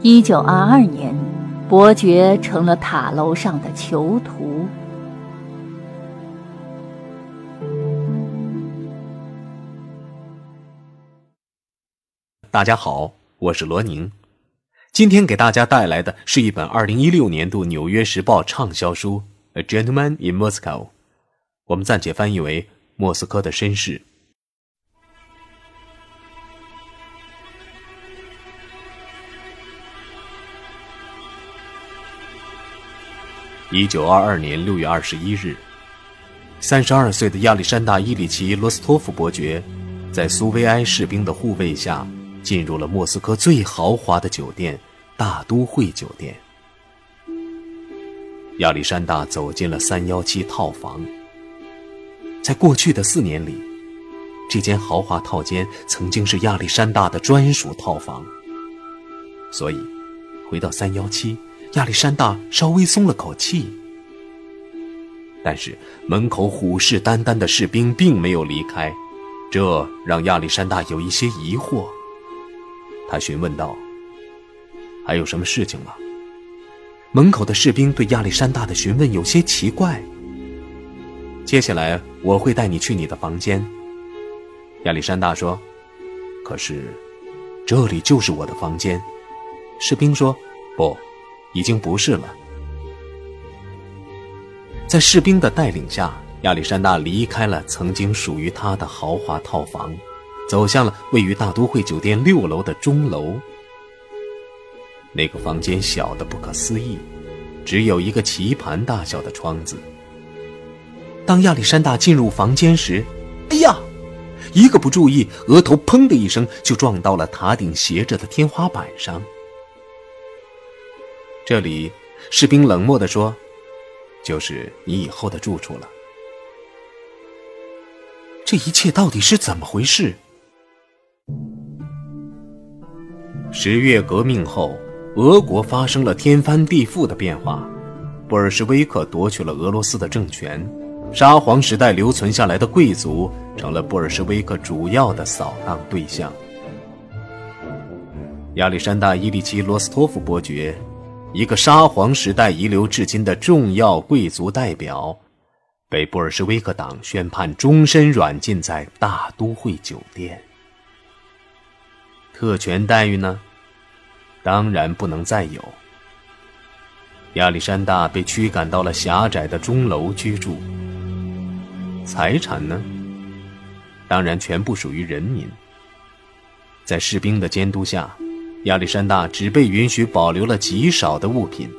一九二二年，伯爵成了塔楼上的囚徒。大家好，我是罗宁。今天给大家带来的是一本二零一六年度《纽约时报》畅销书《A Gentleman in Moscow》，我们暂且翻译为《莫斯科的绅士》。一九二二年六月二十一日，三十二岁的亚历山大·伊里奇·罗斯托夫伯爵，在苏维埃士兵的护卫下，进入了莫斯科最豪华的酒店——大都会酒店。亚历山大走进了三幺七套房。在过去的四年里，这间豪华套间曾经是亚历山大的专属套房。所以，回到三幺七。亚历山大稍微松了口气，但是门口虎视眈眈的士兵并没有离开，这让亚历山大有一些疑惑。他询问道：“还有什么事情吗？”门口的士兵对亚历山大的询问有些奇怪。接下来我会带你去你的房间。”亚历山大说。“可是，这里就是我的房间。”士兵说。“不。”已经不是了。在士兵的带领下，亚历山大离开了曾经属于他的豪华套房，走向了位于大都会酒店六楼的钟楼。那个房间小的不可思议，只有一个棋盘大小的窗子。当亚历山大进入房间时，哎呀，一个不注意，额头砰的一声就撞到了塔顶斜着的天花板上。这里，士兵冷漠地说：“就是你以后的住处了。”这一切到底是怎么回事？十月革命后，俄国发生了天翻地覆的变化，布尔什维克夺取了俄罗斯的政权，沙皇时代留存下来的贵族成了布尔什维克主要的扫荡对象。亚历山大·伊利奇·罗斯托夫伯爵。一个沙皇时代遗留至今的重要贵族代表，被布尔什维克党宣判终身软禁在大都会酒店。特权待遇呢？当然不能再有。亚历山大被驱赶到了狭窄的钟楼居住。财产呢？当然全部属于人民。在士兵的监督下。亚历山大只被允许保留了极少的物品。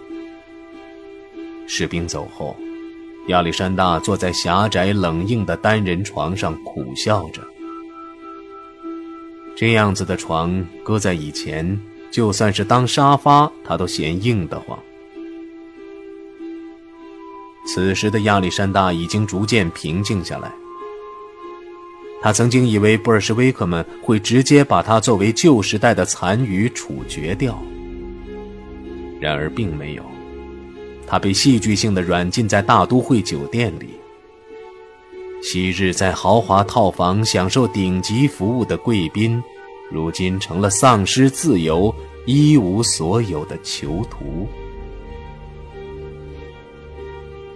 士兵走后，亚历山大坐在狭窄冷硬的单人床上苦笑着。这样子的床搁在以前，就算是当沙发，他都嫌硬得慌。此时的亚历山大已经逐渐平静下来。他曾经以为布尔什维克们会直接把他作为旧时代的残余处决掉，然而并没有。他被戏剧性的软禁在大都会酒店里。昔日在豪华套房享受顶级服务的贵宾，如今成了丧失自由、一无所有的囚徒。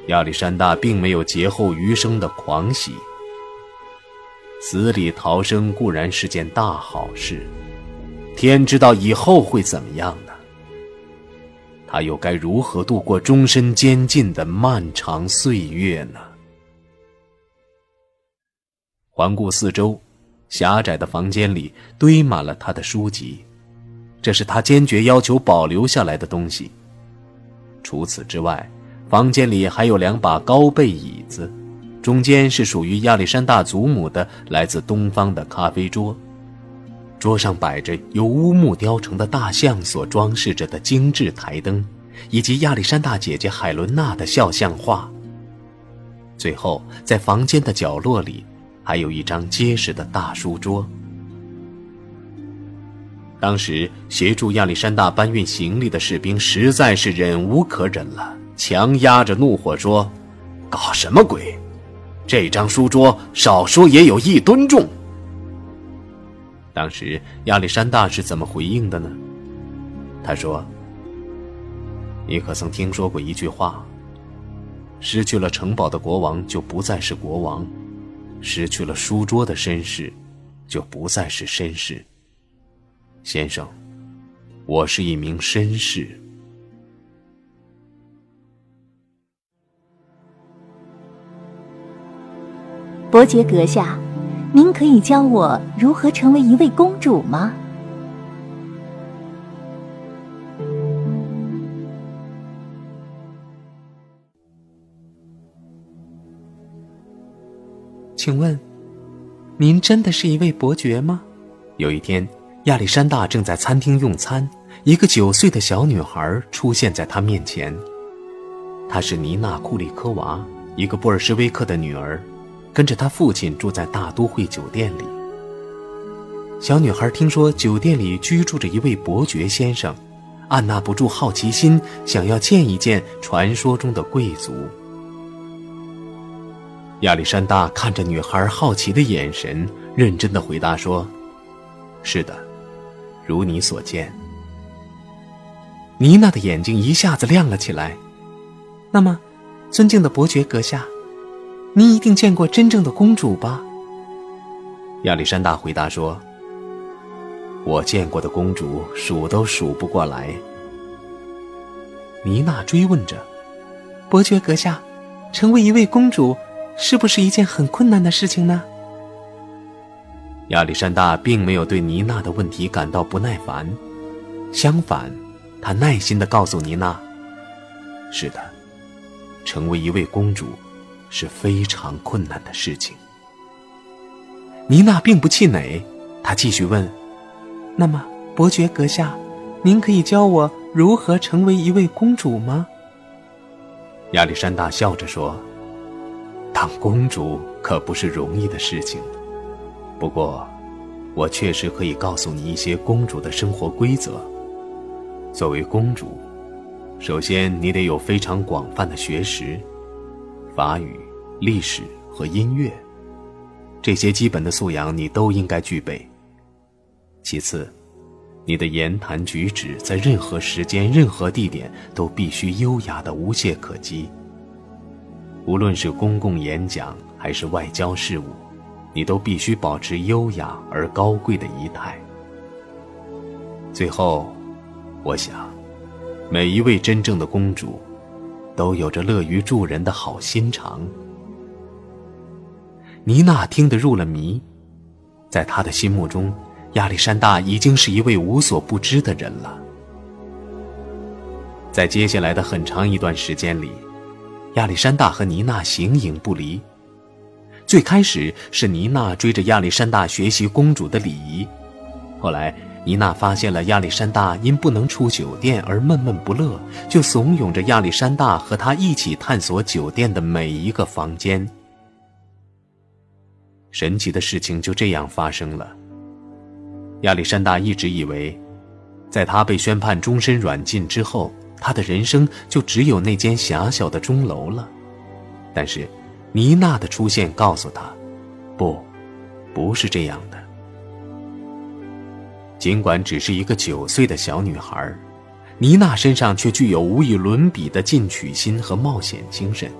亚历山大并没有劫后余生的狂喜。死里逃生固然是件大好事，天知道以后会怎么样呢？他又该如何度过终身监禁的漫长岁月呢？环顾四周，狭窄的房间里堆满了他的书籍，这是他坚决要求保留下来的东西。除此之外，房间里还有两把高背椅子。中间是属于亚历山大祖母的来自东方的咖啡桌，桌上摆着由乌木雕成的大象所装饰着的精致台灯，以及亚历山大姐姐海伦娜的肖像画。最后，在房间的角落里，还有一张结实的大书桌。当时协助亚历山大搬运行李的士兵实在是忍无可忍了，强压着怒火说：“搞什么鬼！”这张书桌少说也有一吨重。当时亚历山大是怎么回应的呢？他说：“你可曾听说过一句话？失去了城堡的国王就不再是国王，失去了书桌的绅士就不再是绅士。先生，我是一名绅士。”伯爵阁下，您可以教我如何成为一位公主吗？请问，您真的是一位伯爵吗？有一天，亚历山大正在餐厅用餐，一个九岁的小女孩出现在他面前。她是尼娜·库里科娃，一个布尔什维克的女儿。跟着他父亲住在大都会酒店里。小女孩听说酒店里居住着一位伯爵先生，按捺不住好奇心，想要见一见传说中的贵族。亚历山大看着女孩好奇的眼神，认真的回答说：“是的，如你所见。”妮娜的眼睛一下子亮了起来。那么，尊敬的伯爵阁下。你一定见过真正的公主吧？亚历山大回答说：“我见过的公主数都数不过来。”妮娜追问着：“伯爵阁下，成为一位公主，是不是一件很困难的事情呢？”亚历山大并没有对妮娜的问题感到不耐烦，相反，他耐心的告诉妮娜：“是的，成为一位公主。”是非常困难的事情。妮娜并不气馁，她继续问：“那么，伯爵阁下，您可以教我如何成为一位公主吗？”亚历山大笑着说：“当公主可不是容易的事情，不过，我确实可以告诉你一些公主的生活规则。作为公主，首先你得有非常广泛的学识。”法语、历史和音乐，这些基本的素养你都应该具备。其次，你的言谈举止在任何时间、任何地点都必须优雅的无懈可击。无论是公共演讲还是外交事务，你都必须保持优雅而高贵的仪态。最后，我想，每一位真正的公主。都有着乐于助人的好心肠。妮娜听得入了迷，在她的心目中，亚历山大已经是一位无所不知的人了。在接下来的很长一段时间里，亚历山大和妮娜形影不离。最开始是妮娜追着亚历山大学习公主的礼仪，后来。妮娜发现了亚历山大因不能出酒店而闷闷不乐，就怂恿着亚历山大和他一起探索酒店的每一个房间。神奇的事情就这样发生了。亚历山大一直以为，在他被宣判终身软禁之后，他的人生就只有那间狭小的钟楼了。但是，妮娜的出现告诉他，不，不是这样的。尽管只是一个九岁的小女孩，妮娜身上却具有无与伦比的进取心和冒险精神。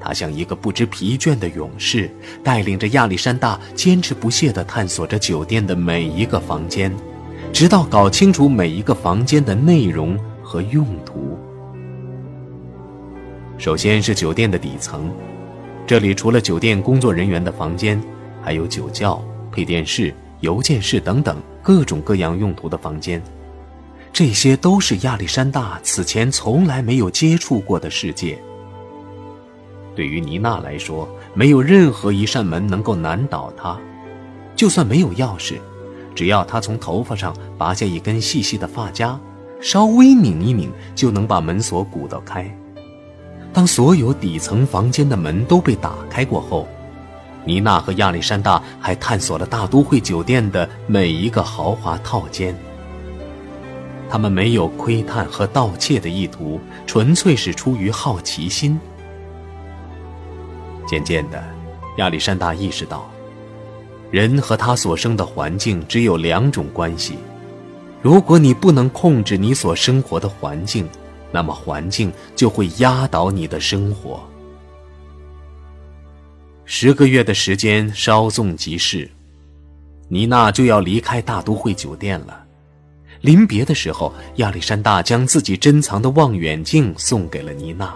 他像一个不知疲倦的勇士，带领着亚历山大坚持不懈地探索着酒店的每一个房间，直到搞清楚每一个房间的内容和用途。首先是酒店的底层，这里除了酒店工作人员的房间，还有酒窖、配电室、邮件室等等。各种各样用途的房间，这些都是亚历山大此前从来没有接触过的世界。对于妮娜来说，没有任何一扇门能够难倒她。就算没有钥匙，只要她从头发上拔下一根细细的发夹，稍微拧一拧，就能把门锁鼓捣开。当所有底层房间的门都被打开过后，妮娜和亚历山大还探索了大都会酒店的每一个豪华套间。他们没有窥探和盗窃的意图，纯粹是出于好奇心。渐渐的，亚历山大意识到，人和他所生的环境只有两种关系：如果你不能控制你所生活的环境，那么环境就会压倒你的生活。十个月的时间稍纵即逝，妮娜就要离开大都会酒店了。临别的时候，亚历山大将自己珍藏的望远镜送给了妮娜，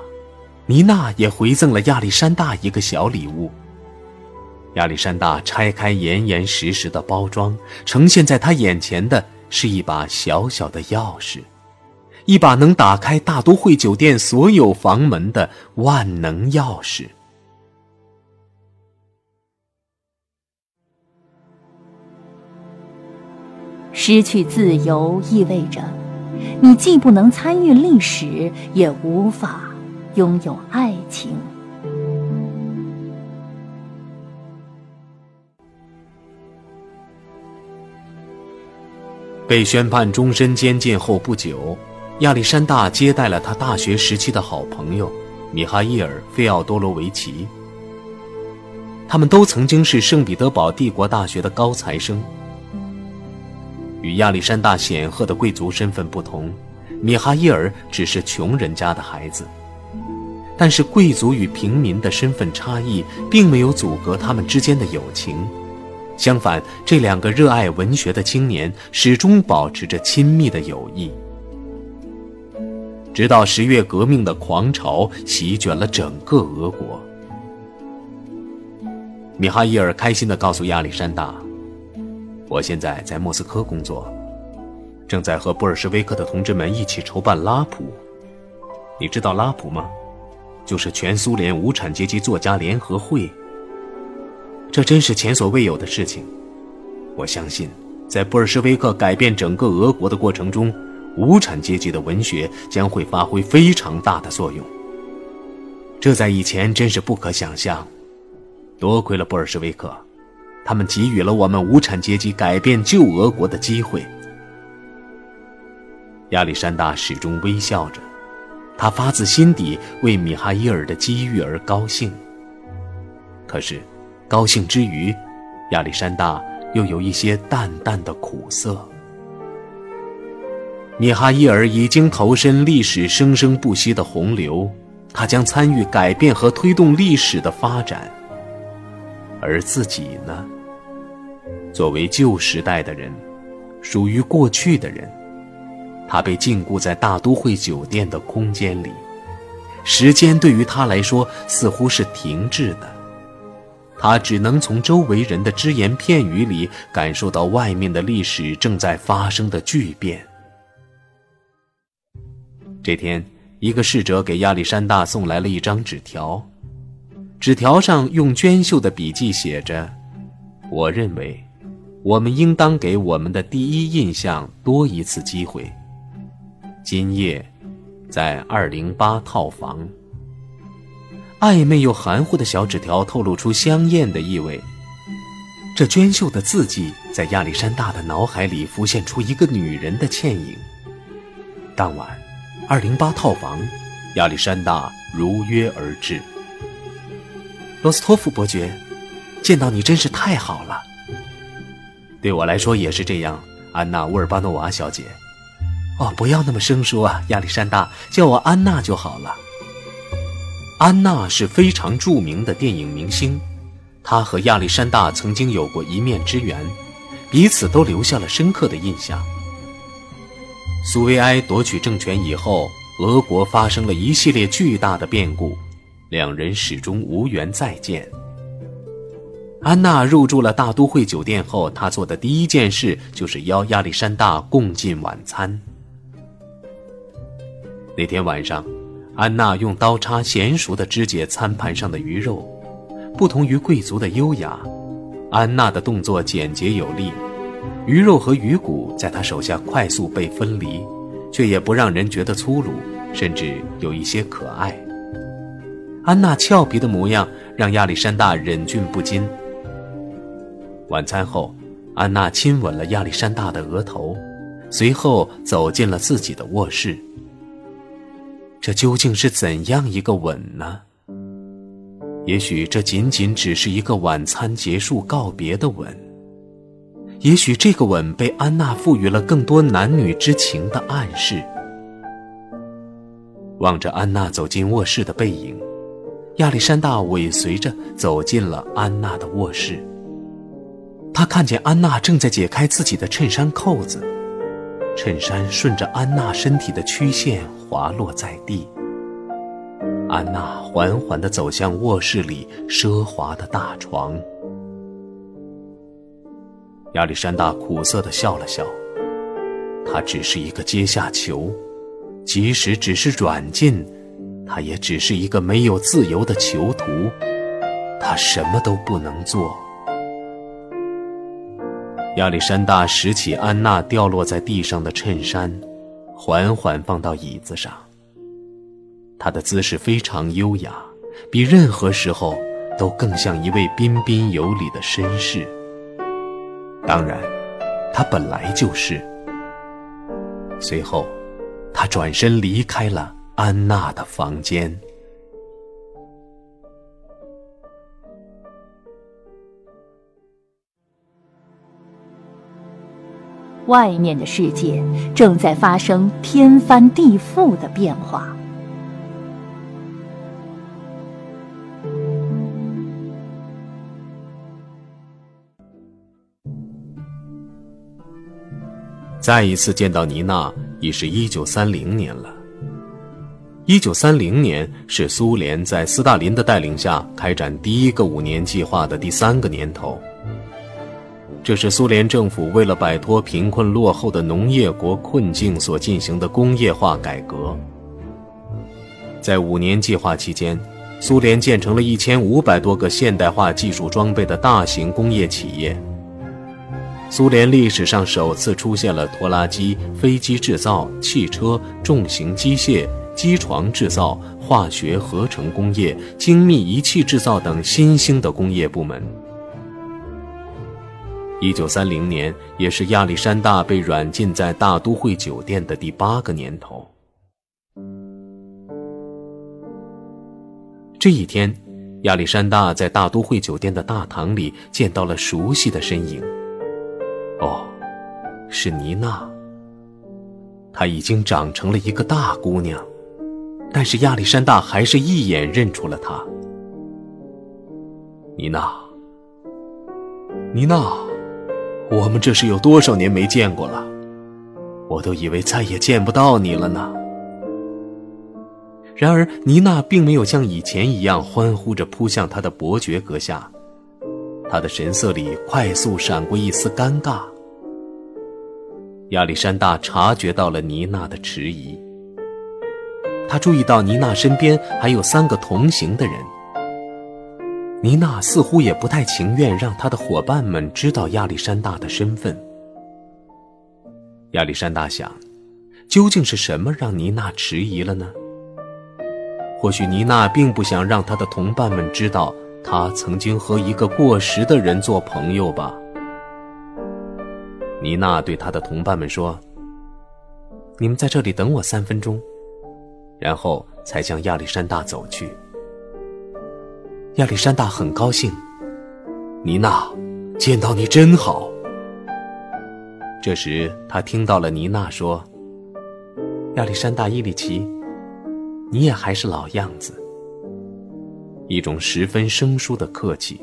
妮娜也回赠了亚历山大一个小礼物。亚历山大拆开严严实实的包装，呈现在他眼前的是一把小小的钥匙，一把能打开大都会酒店所有房门的万能钥匙。失去自由意味着，你既不能参与历史，也无法拥有爱情。被宣判终身监禁后不久，亚历山大接待了他大学时期的好朋友米哈伊尔·费奥多罗维奇。他们都曾经是圣彼得堡帝国大学的高材生。与亚历山大显赫的贵族身份不同，米哈伊尔只是穷人家的孩子。但是贵族与平民的身份差异并没有阻隔他们之间的友情，相反，这两个热爱文学的青年始终保持着亲密的友谊。直到十月革命的狂潮席卷了整个俄国，米哈伊尔开心地告诉亚历山大。我现在在莫斯科工作，正在和布尔什维克的同志们一起筹办拉普。你知道拉普吗？就是全苏联无产阶级作家联合会。这真是前所未有的事情。我相信，在布尔什维克改变整个俄国的过程中，无产阶级的文学将会发挥非常大的作用。这在以前真是不可想象。多亏了布尔什维克。他们给予了我们无产阶级改变旧俄国的机会。亚历山大始终微笑着，他发自心底为米哈伊尔的机遇而高兴。可是，高兴之余，亚历山大又有一些淡淡的苦涩。米哈伊尔已经投身历史生生不息的洪流，他将参与改变和推动历史的发展，而自己呢？作为旧时代的人，属于过去的人，他被禁锢在大都会酒店的空间里，时间对于他来说似乎是停滞的，他只能从周围人的只言片语里感受到外面的历史正在发生的巨变。这天，一个侍者给亚历山大送来了一张纸条，纸条上用娟秀的笔迹写着：“我认为。”我们应当给我们的第一印象多一次机会。今夜，在二零八套房。暧昧又含糊的小纸条透露出香艳的意味。这娟秀的字迹在亚历山大的脑海里浮现出一个女人的倩影。当晚，二零八套房，亚历山大如约而至。罗斯托夫伯爵，见到你真是太好了。对我来说也是这样，安娜·乌尔巴诺娃小姐。哦，不要那么生疏啊，亚历山大，叫我安娜就好了。安娜是非常著名的电影明星，她和亚历山大曾经有过一面之缘，彼此都留下了深刻的印象。苏维埃夺取政权以后，俄国发生了一系列巨大的变故，两人始终无缘再见。安娜入住了大都会酒店后，她做的第一件事就是邀亚历山大共进晚餐。那天晚上，安娜用刀叉娴熟地肢解餐盘上的鱼肉，不同于贵族的优雅，安娜的动作简洁有力，鱼肉和鱼骨在她手下快速被分离，却也不让人觉得粗鲁，甚至有一些可爱。安娜俏皮的模样让亚历山大忍俊不禁。晚餐后，安娜亲吻了亚历山大的额头，随后走进了自己的卧室。这究竟是怎样一个吻呢？也许这仅仅只是一个晚餐结束告别的吻，也许这个吻被安娜赋予了更多男女之情的暗示。望着安娜走进卧室的背影，亚历山大尾随着走进了安娜的卧室。他看见安娜正在解开自己的衬衫扣子，衬衫顺着安娜身体的曲线滑落在地。安娜缓缓地走向卧室里奢华的大床。亚历山大苦涩地笑了笑，他只是一个阶下囚，即使只是软禁，他也只是一个没有自由的囚徒，他什么都不能做。亚历山大拾起安娜掉落在地上的衬衫，缓缓放到椅子上。他的姿势非常优雅，比任何时候都更像一位彬彬有礼的绅士。当然，他本来就是。随后，他转身离开了安娜的房间。外面的世界正在发生天翻地覆的变化。再一次见到妮娜，已是一九三零年了。一九三零年是苏联在斯大林的带领下开展第一个五年计划的第三个年头。这是苏联政府为了摆脱贫困落后的农业国困境所进行的工业化改革。在五年计划期间，苏联建成了一千五百多个现代化技术装备的大型工业企业。苏联历史上首次出现了拖拉机、飞机制造、汽车、重型机械、机床制造、化学合成工业、精密仪器制造等新兴的工业部门。一九三零年也是亚历山大被软禁在大都会酒店的第八个年头。这一天，亚历山大在大都会酒店的大堂里见到了熟悉的身影。哦，是妮娜。她已经长成了一个大姑娘，但是亚历山大还是一眼认出了她。妮娜，妮娜，我们这是有多少年没见过了？我都以为再也见不到你了呢。然而，妮娜并没有像以前一样欢呼着扑向他的伯爵阁下。他的神色里快速闪过一丝尴尬。亚历山大察觉到了妮娜的迟疑，他注意到妮娜身边还有三个同行的人。妮娜似乎也不太情愿让他的伙伴们知道亚历山大的身份。亚历山大想，究竟是什么让妮娜迟疑了呢？或许妮娜并不想让她的同伴们知道。他曾经和一个过时的人做朋友吧？妮娜对他的同伴们说：“你们在这里等我三分钟。”然后才向亚历山大走去。亚历山大很高兴：“妮娜，见到你真好。”这时他听到了妮娜说：“亚历山大·伊里奇，你也还是老样子。”一种十分生疏的客气。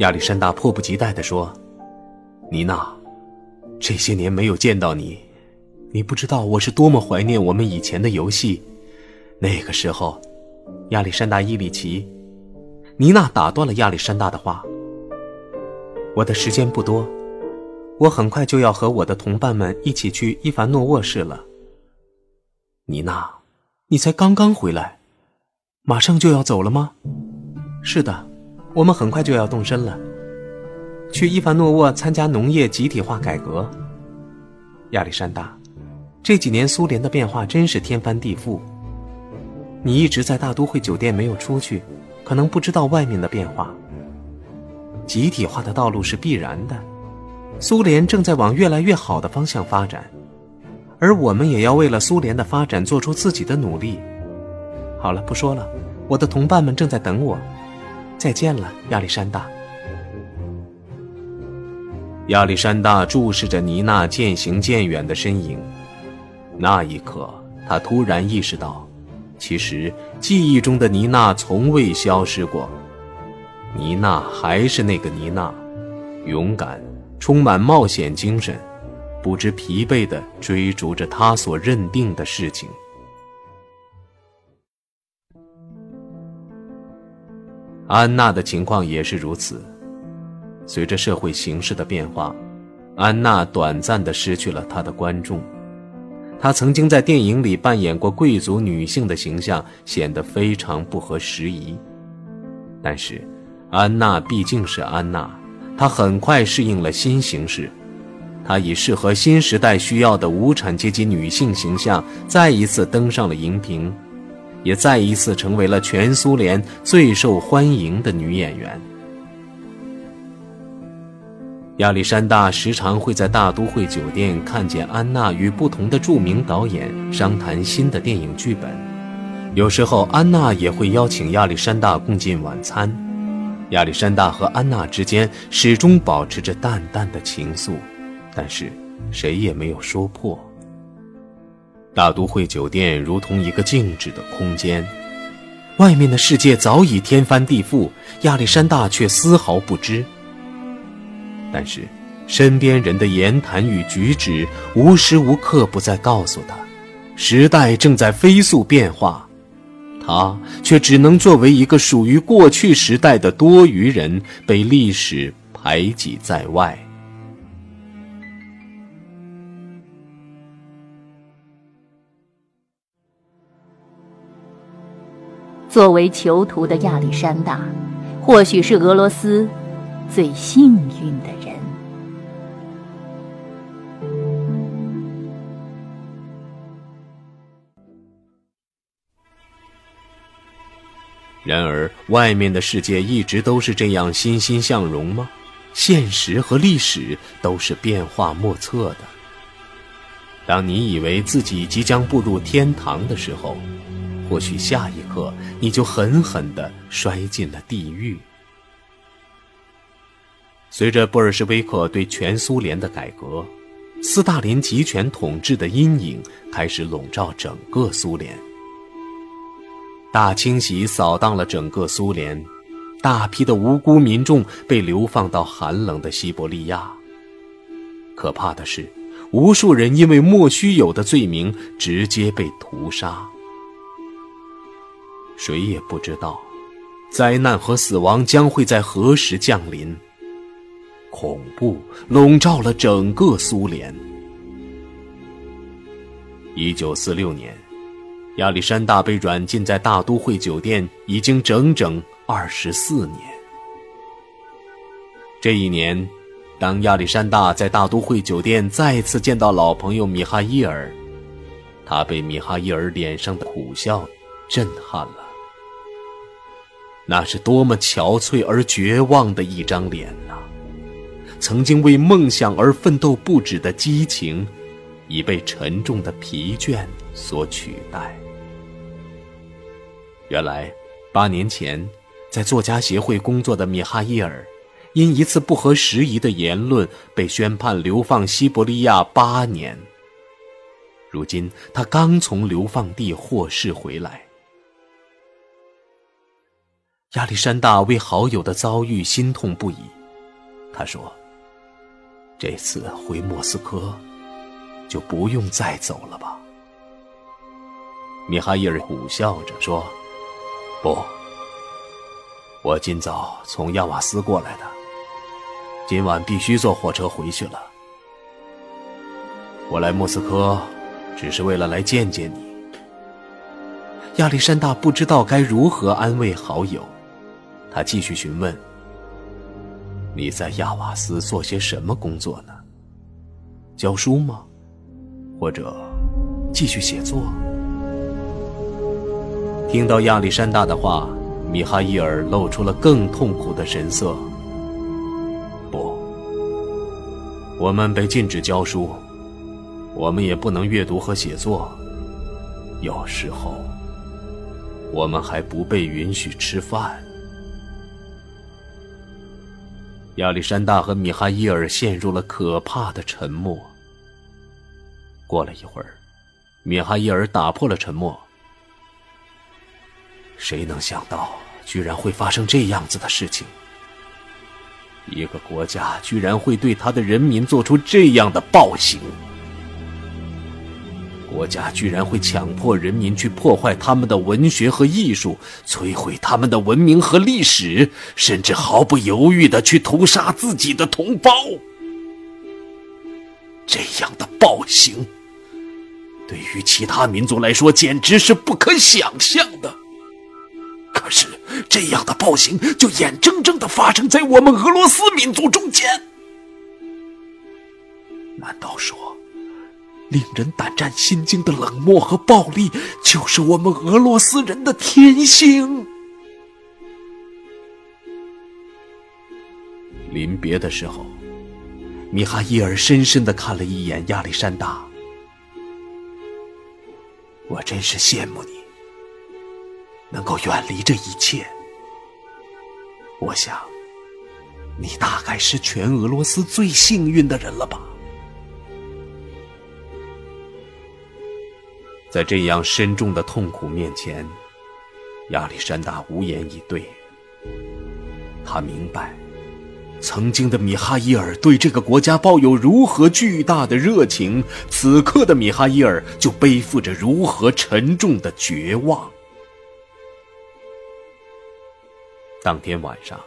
亚历山大迫不及待地说：“妮娜，这些年没有见到你，你不知道我是多么怀念我们以前的游戏。那个时候，亚历山大·伊里奇。”妮娜打断了亚历山大的话：“我的时间不多，我很快就要和我的同伴们一起去伊凡诺沃市了。”妮娜，你才刚刚回来。马上就要走了吗？是的，我们很快就要动身了，去伊凡诺沃参加农业集体化改革。亚历山大，这几年苏联的变化真是天翻地覆。你一直在大都会酒店没有出去，可能不知道外面的变化。集体化的道路是必然的，苏联正在往越来越好的方向发展，而我们也要为了苏联的发展做出自己的努力。好了，不说了，我的同伴们正在等我。再见了，亚历山大。亚历山大注视着妮娜渐行渐远的身影，那一刻，他突然意识到，其实记忆中的妮娜从未消失过。妮娜还是那个妮娜，勇敢，充满冒险精神，不知疲惫地追逐着她所认定的事情。安娜的情况也是如此。随着社会形势的变化，安娜短暂地失去了她的观众。她曾经在电影里扮演过贵族女性的形象，显得非常不合时宜。但是，安娜毕竟是安娜，她很快适应了新形势。她以适合新时代需要的无产阶级女性形象，再一次登上了荧屏，也再一次成为了全苏联最受欢迎的女演员。亚历山大时常会在大都会酒店看见安娜与不同的著名导演商谈新的电影剧本，有时候安娜也会邀请亚历山大共进晚餐。亚历山大和安娜之间始终保持着淡淡的情愫，但是谁也没有说破。大都会酒店如同一个静止的空间，外面的世界早已天翻地覆，亚历山大却丝毫不知。但是，身边人的言谈与举止无时无刻不在告诉他，时代正在飞速变化，他却只能作为一个属于过去时代的多余人，被历史排挤在外。作为囚徒的亚历山大，或许是俄罗斯。最幸运的人。然而，外面的世界一直都是这样欣欣向荣吗？现实和历史都是变化莫测的。当你以为自己即将步入天堂的时候，或许下一刻你就狠狠的摔进了地狱。随着布尔什维克对全苏联的改革，斯大林集权统治的阴影开始笼罩整个苏联。大清洗扫荡了整个苏联，大批的无辜民众被流放到寒冷的西伯利亚。可怕的是，无数人因为莫须有的罪名直接被屠杀。谁也不知道，灾难和死亡将会在何时降临。恐怖笼罩了整个苏联。一九四六年，亚历山大被软禁在大都会酒店，已经整整二十四年。这一年，当亚历山大在大都会酒店再次见到老朋友米哈伊尔，他被米哈伊尔脸上的苦笑震撼了。那是多么憔悴而绝望的一张脸呐！曾经为梦想而奋斗不止的激情，已被沉重的疲倦所取代。原来，八年前，在作家协会工作的米哈伊尔，因一次不合时宜的言论被宣判流放西伯利亚八年。如今，他刚从流放地获释回来。亚历山大为好友的遭遇心痛不已，他说。这次回莫斯科，就不用再走了吧？米哈伊尔苦笑着说：“不，我今早从亚瓦斯过来的，今晚必须坐火车回去了。我来莫斯科，只是为了来见见你。”亚历山大不知道该如何安慰好友，他继续询问。你在亚瓦斯做些什么工作呢？教书吗？或者继续写作？听到亚历山大的话，米哈伊尔露出了更痛苦的神色。不，我们被禁止教书，我们也不能阅读和写作。有时候，我们还不被允许吃饭。亚历山大和米哈伊尔陷入了可怕的沉默。过了一会儿，米哈伊尔打破了沉默：“谁能想到，居然会发生这样子的事情？一个国家居然会对他的人民做出这样的暴行！国家居然会强迫人民去破坏他们的文学和艺术，摧毁他们的文明和历史，甚至毫不犹豫的去屠杀自己的同胞！这样的暴行！”对于其他民族来说，简直是不可想象的。可是，这样的暴行就眼睁睁的发生在我们俄罗斯民族中间。难道说，令人胆战心惊的冷漠和暴力，就是我们俄罗斯人的天性？临别的时候，米哈伊尔深深的看了一眼亚历山大。我真是羡慕你，能够远离这一切。我想，你大概是全俄罗斯最幸运的人了吧？在这样深重的痛苦面前，亚历山大无言以对。他明白。曾经的米哈伊尔对这个国家抱有如何巨大的热情，此刻的米哈伊尔就背负着如何沉重的绝望。当天晚上，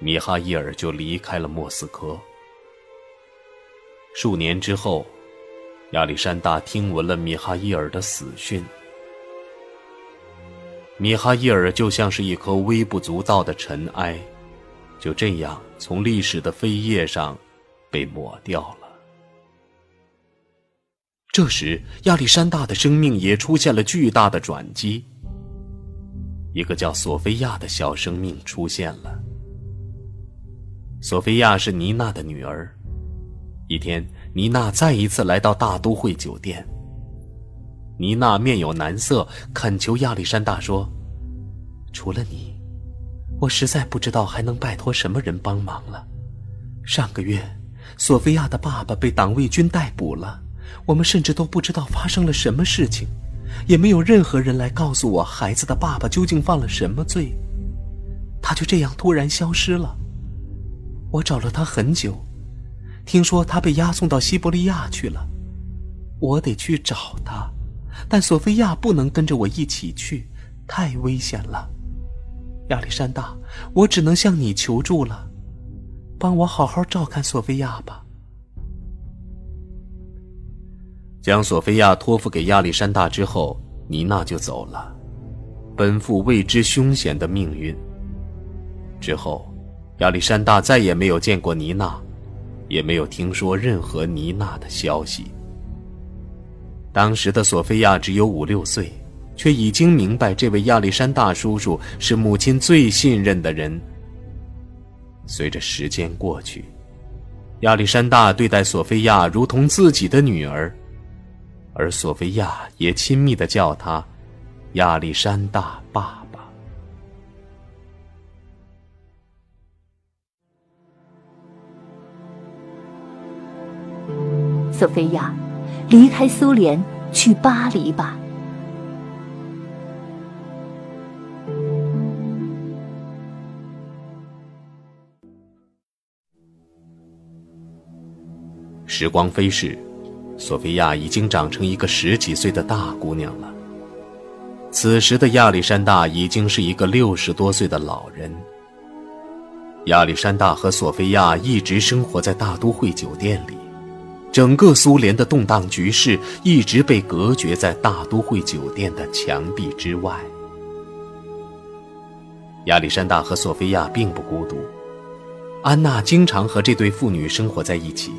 米哈伊尔就离开了莫斯科。数年之后，亚历山大听闻了米哈伊尔的死讯。米哈伊尔就像是一颗微不足道的尘埃。就这样从历史的扉页上被抹掉了。这时，亚历山大的生命也出现了巨大的转机。一个叫索菲亚的小生命出现了。索菲亚是妮娜的女儿。一天，妮娜再一次来到大都会酒店。妮娜面有难色，恳求亚历山大说：“除了你。”我实在不知道还能拜托什么人帮忙了。上个月，索菲亚的爸爸被党卫军逮捕了，我们甚至都不知道发生了什么事情，也没有任何人来告诉我孩子的爸爸究竟犯了什么罪。他就这样突然消失了。我找了他很久，听说他被押送到西伯利亚去了。我得去找他，但索菲亚不能跟着我一起去，太危险了。亚历山大，我只能向你求助了，帮我好好照看索菲亚吧。将索菲亚托付给亚历山大之后，妮娜就走了，奔赴未知凶险的命运。之后，亚历山大再也没有见过妮娜，也没有听说任何妮娜的消息。当时的索菲亚只有五六岁。却已经明白，这位亚历山大叔叔是母亲最信任的人。随着时间过去，亚历山大对待索菲亚如同自己的女儿，而索菲亚也亲密的叫他“亚历山大爸爸”。索菲亚，离开苏联，去巴黎吧。时光飞逝，索菲亚已经长成一个十几岁的大姑娘了。此时的亚历山大已经是一个六十多岁的老人。亚历山大和索菲亚一直生活在大都会酒店里，整个苏联的动荡局势一直被隔绝在大都会酒店的墙壁之外。亚历山大和索菲亚并不孤独，安娜经常和这对父女生活在一起。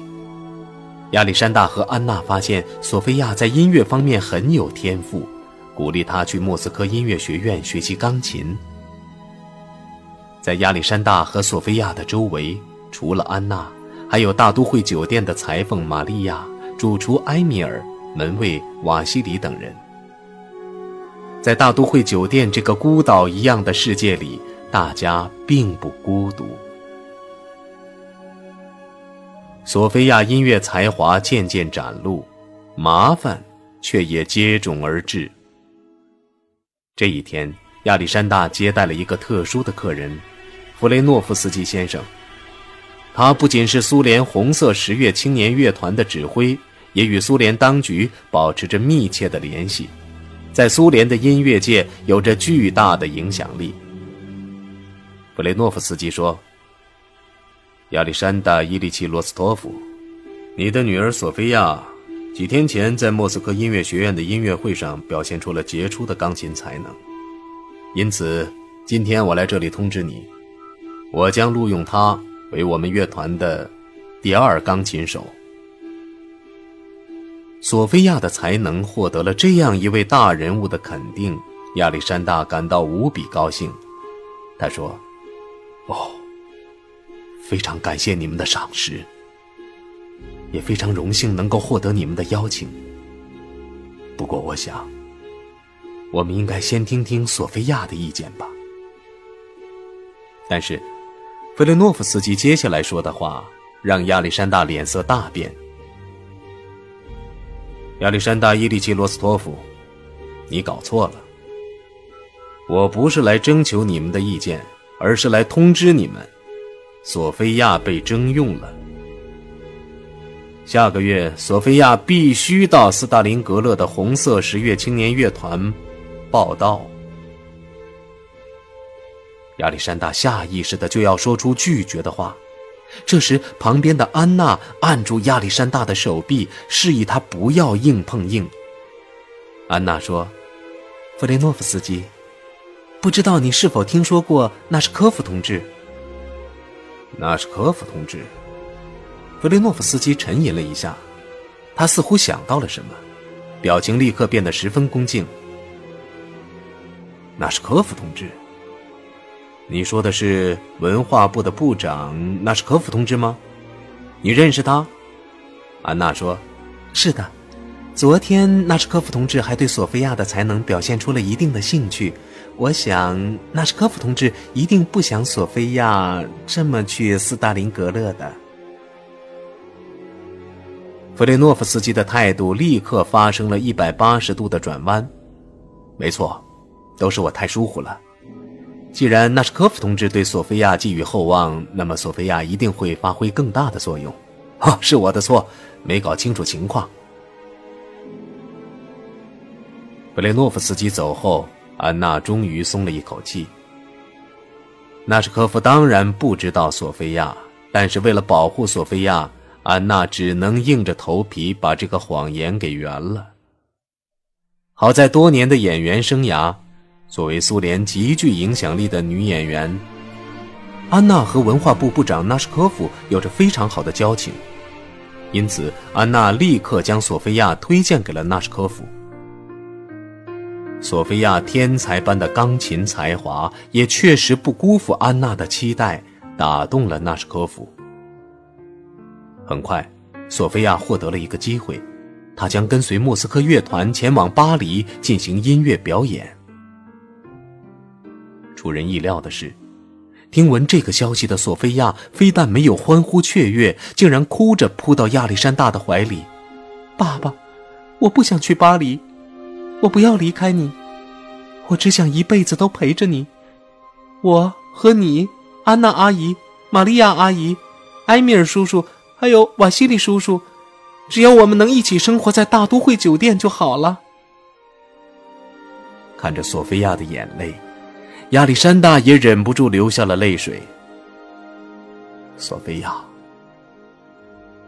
亚历山大和安娜发现索菲亚在音乐方面很有天赋，鼓励她去莫斯科音乐学院学习钢琴。在亚历山大和索菲亚的周围，除了安娜，还有大都会酒店的裁缝玛利亚、主厨埃米尔、门卫瓦西里等人。在大都会酒店这个孤岛一样的世界里，大家并不孤独。索菲亚音乐才华渐渐展露，麻烦却也接踵而至。这一天，亚历山大接待了一个特殊的客人——弗雷诺夫斯基先生。他不仅是苏联红色十月青年乐团的指挥，也与苏联当局保持着密切的联系，在苏联的音乐界有着巨大的影响力。弗雷诺夫斯基说：“亚历山大·伊利奇·罗斯托夫，你的女儿索菲亚几天前在莫斯科音乐学院的音乐会上表现出了杰出的钢琴才能，因此今天我来这里通知你，我将录用她。”为我们乐团的第二钢琴手，索菲亚的才能获得了这样一位大人物的肯定，亚历山大感到无比高兴。他说：“哦，非常感谢你们的赏识，也非常荣幸能够获得你们的邀请。不过，我想，我们应该先听听索菲亚的意见吧。但是。”菲利诺夫斯基接下来说的话让亚历山大脸色大变。亚历山大·伊利奇·罗斯托夫，你搞错了。我不是来征求你们的意见，而是来通知你们，索菲亚被征用了。下个月，索菲亚必须到斯大林格勒的红色十月青年乐团报道。亚历山大下意识的就要说出拒绝的话，这时旁边的安娜按住亚历山大的手臂，示意他不要硬碰硬。安娜说：“弗雷诺夫斯基，不知道你是否听说过纳什科夫同志？”纳什科夫同志。弗雷诺夫斯基沉吟了一下，他似乎想到了什么，表情立刻变得十分恭敬。纳什科夫同志。你说的是文化部的部长纳什科夫同志吗？你认识他？安娜说：“是的，昨天纳什科夫同志还对索菲亚的才能表现出了一定的兴趣。我想纳什科夫同志一定不想索菲亚这么去斯大林格勒的。”弗雷诺夫斯基的态度立刻发生了一百八十度的转弯。没错，都是我太疏忽了。既然纳什科夫同志对索菲亚寄予厚望，那么索菲亚一定会发挥更大的作用。哈，是我的错，没搞清楚情况。布雷诺夫斯基走后，安娜终于松了一口气。纳什科夫当然不知道索菲亚，但是为了保护索菲亚，安娜只能硬着头皮把这个谎言给圆了。好在多年的演员生涯。作为苏联极具影响力的女演员，安娜和文化部部长纳什科夫有着非常好的交情，因此安娜立刻将索菲亚推荐给了纳什科夫。索菲亚天才般的钢琴才华也确实不辜负安娜的期待，打动了纳什科夫。很快，索菲亚获得了一个机会，她将跟随莫斯科乐团前往巴黎进行音乐表演。出人意料的是，听闻这个消息的索菲亚非但没有欢呼雀跃，竟然哭着扑到亚历山大的怀里：“爸爸，我不想去巴黎，我不要离开你，我只想一辈子都陪着你。我和你，安娜阿姨、玛利亚阿姨、埃米尔叔叔，还有瓦西里叔叔，只要我们能一起生活在大都会酒店就好了。”看着索菲亚的眼泪。亚历山大也忍不住流下了泪水。索菲亚，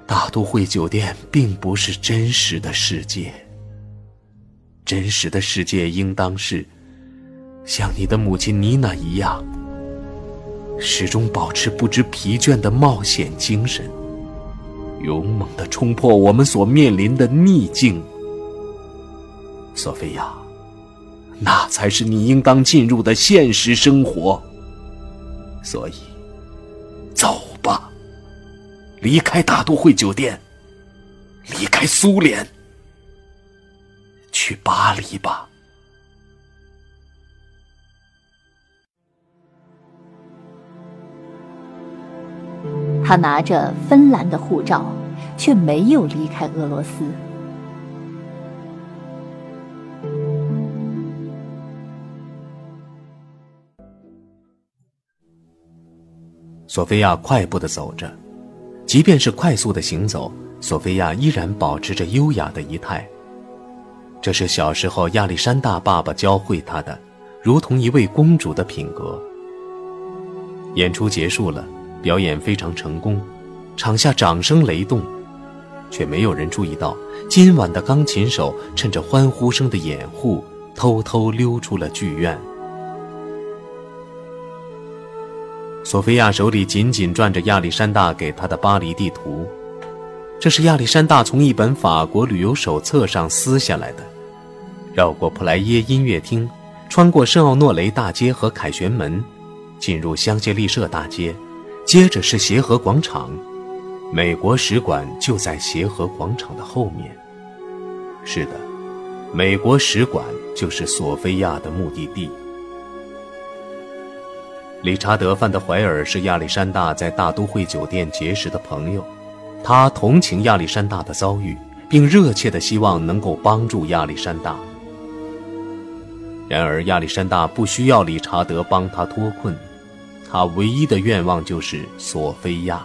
大都会酒店并不是真实的世界。真实的世界应当是像你的母亲妮娜一样，始终保持不知疲倦的冒险精神，勇猛的冲破我们所面临的逆境。索菲亚。那才是你应当进入的现实生活。所以，走吧，离开大都会酒店，离开苏联，去巴黎吧。他拿着芬兰的护照，却没有离开俄罗斯。索菲亚快步的走着，即便是快速的行走，索菲亚依然保持着优雅的仪态。这是小时候亚历山大爸爸教会他的，如同一位公主的品格。演出结束了，表演非常成功，场下掌声雷动，却没有人注意到今晚的钢琴手趁着欢呼声的掩护，偷偷溜出了剧院。索菲亚手里紧紧攥着亚历山大给她的巴黎地图，这是亚历山大从一本法国旅游手册上撕下来的。绕过普莱耶音乐厅，穿过圣奥诺雷大街和凯旋门，进入香榭丽舍大街，接着是协和广场。美国使馆就在协和广场的后面。是的，美国使馆就是索菲亚的目的地。理查德·范德怀尔是亚历山大在大都会酒店结识的朋友，他同情亚历山大的遭遇，并热切地希望能够帮助亚历山大。然而，亚历山大不需要理查德帮他脱困，他唯一的愿望就是索菲亚。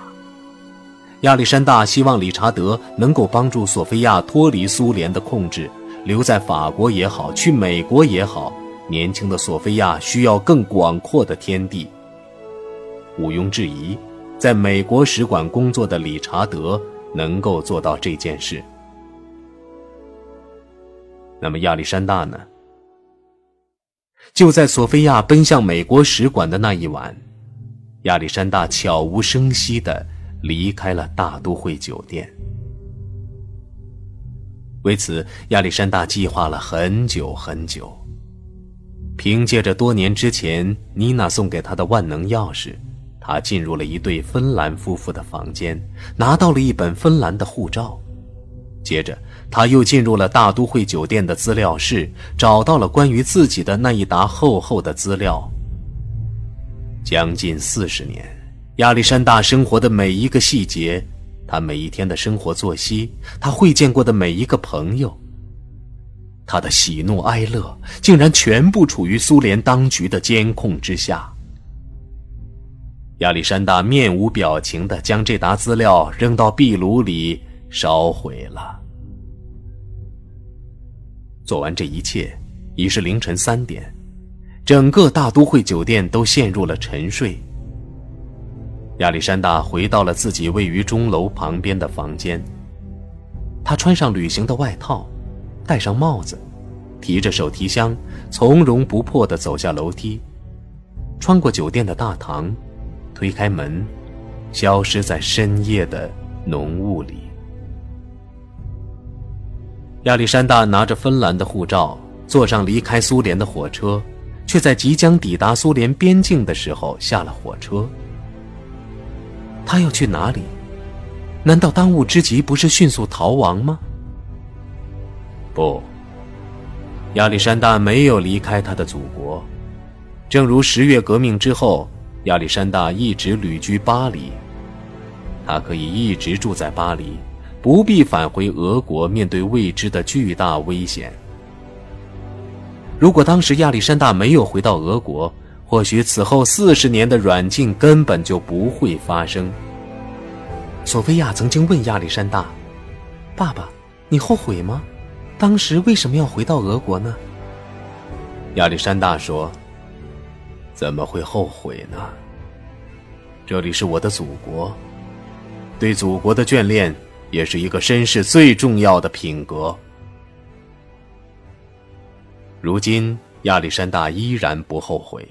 亚历山大希望理查德能够帮助索菲亚脱离苏联的控制，留在法国也好，去美国也好。年轻的索菲亚需要更广阔的天地。毋庸置疑，在美国使馆工作的理查德能够做到这件事。那么亚历山大呢？就在索菲亚奔向美国使馆的那一晚，亚历山大悄无声息的离开了大都会酒店。为此，亚历山大计划了很久很久。凭借着多年之前妮娜送给他的万能钥匙，他进入了一对芬兰夫妇的房间，拿到了一本芬兰的护照。接着，他又进入了大都会酒店的资料室，找到了关于自己的那一沓厚厚的资料。将近四十年，亚历山大生活的每一个细节，他每一天的生活作息，他会见过的每一个朋友。他的喜怒哀乐竟然全部处于苏联当局的监控之下。亚历山大面无表情地将这沓资料扔到壁炉里烧毁了。做完这一切，已是凌晨三点，整个大都会酒店都陷入了沉睡。亚历山大回到了自己位于钟楼旁边的房间，他穿上旅行的外套。戴上帽子，提着手提箱，从容不迫地走下楼梯，穿过酒店的大堂，推开门，消失在深夜的浓雾里。亚历山大拿着芬兰的护照，坐上离开苏联的火车，却在即将抵达苏联边境的时候下了火车。他要去哪里？难道当务之急不是迅速逃亡吗？不，亚历山大没有离开他的祖国。正如十月革命之后，亚历山大一直旅居巴黎。他可以一直住在巴黎，不必返回俄国面对未知的巨大危险。如果当时亚历山大没有回到俄国，或许此后四十年的软禁根本就不会发生。索菲亚曾经问亚历山大：“爸爸，你后悔吗？”当时为什么要回到俄国呢？亚历山大说：“怎么会后悔呢？这里是我的祖国，对祖国的眷恋也是一个绅士最重要的品格。如今，亚历山大依然不后悔。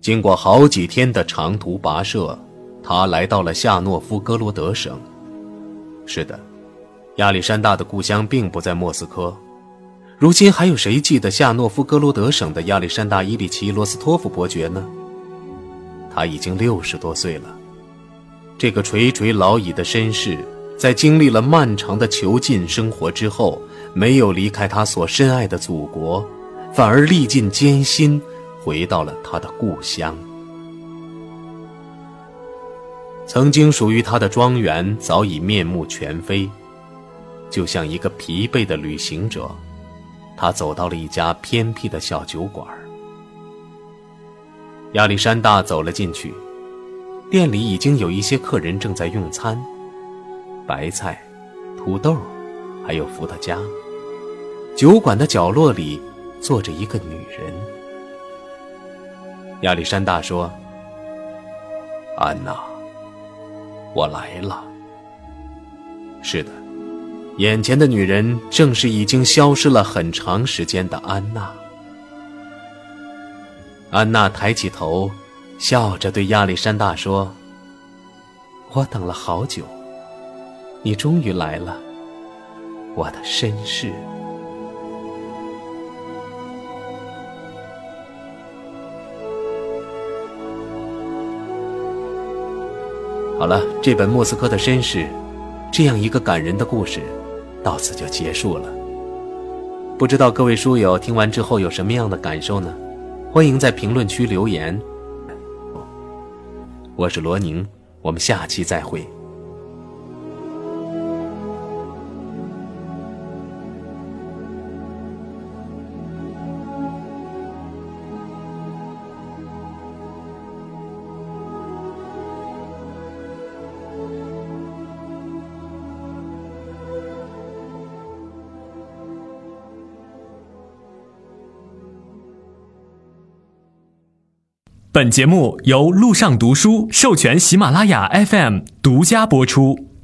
经过好几天的长途跋涉，他来到了夏诺夫哥罗德省。是的。”亚历山大的故乡并不在莫斯科，如今还有谁记得夏诺夫哥罗德省的亚历山大·伊里奇·罗斯托夫伯爵呢？他已经六十多岁了。这个垂垂老矣的绅士，在经历了漫长的囚禁生活之后，没有离开他所深爱的祖国，反而历尽艰辛，回到了他的故乡。曾经属于他的庄园早已面目全非，就像一个疲惫的旅行者，他走到了一家偏僻的小酒馆。亚历山大走了进去，店里已经有一些客人正在用餐，白菜、土豆，还有伏特加。酒馆的角落里坐着一个女人。亚历山大说：“安娜。”我来了。是的，眼前的女人正是已经消失了很长时间的安娜。安娜抬起头，笑着对亚历山大说：“我等了好久，你终于来了，我的绅士。”好了，这本《莫斯科的绅士》，这样一个感人的故事，到此就结束了。不知道各位书友听完之后有什么样的感受呢？欢迎在评论区留言。我是罗宁，我们下期再会。本节目由路上读书授权喜马拉雅 FM 独家播出。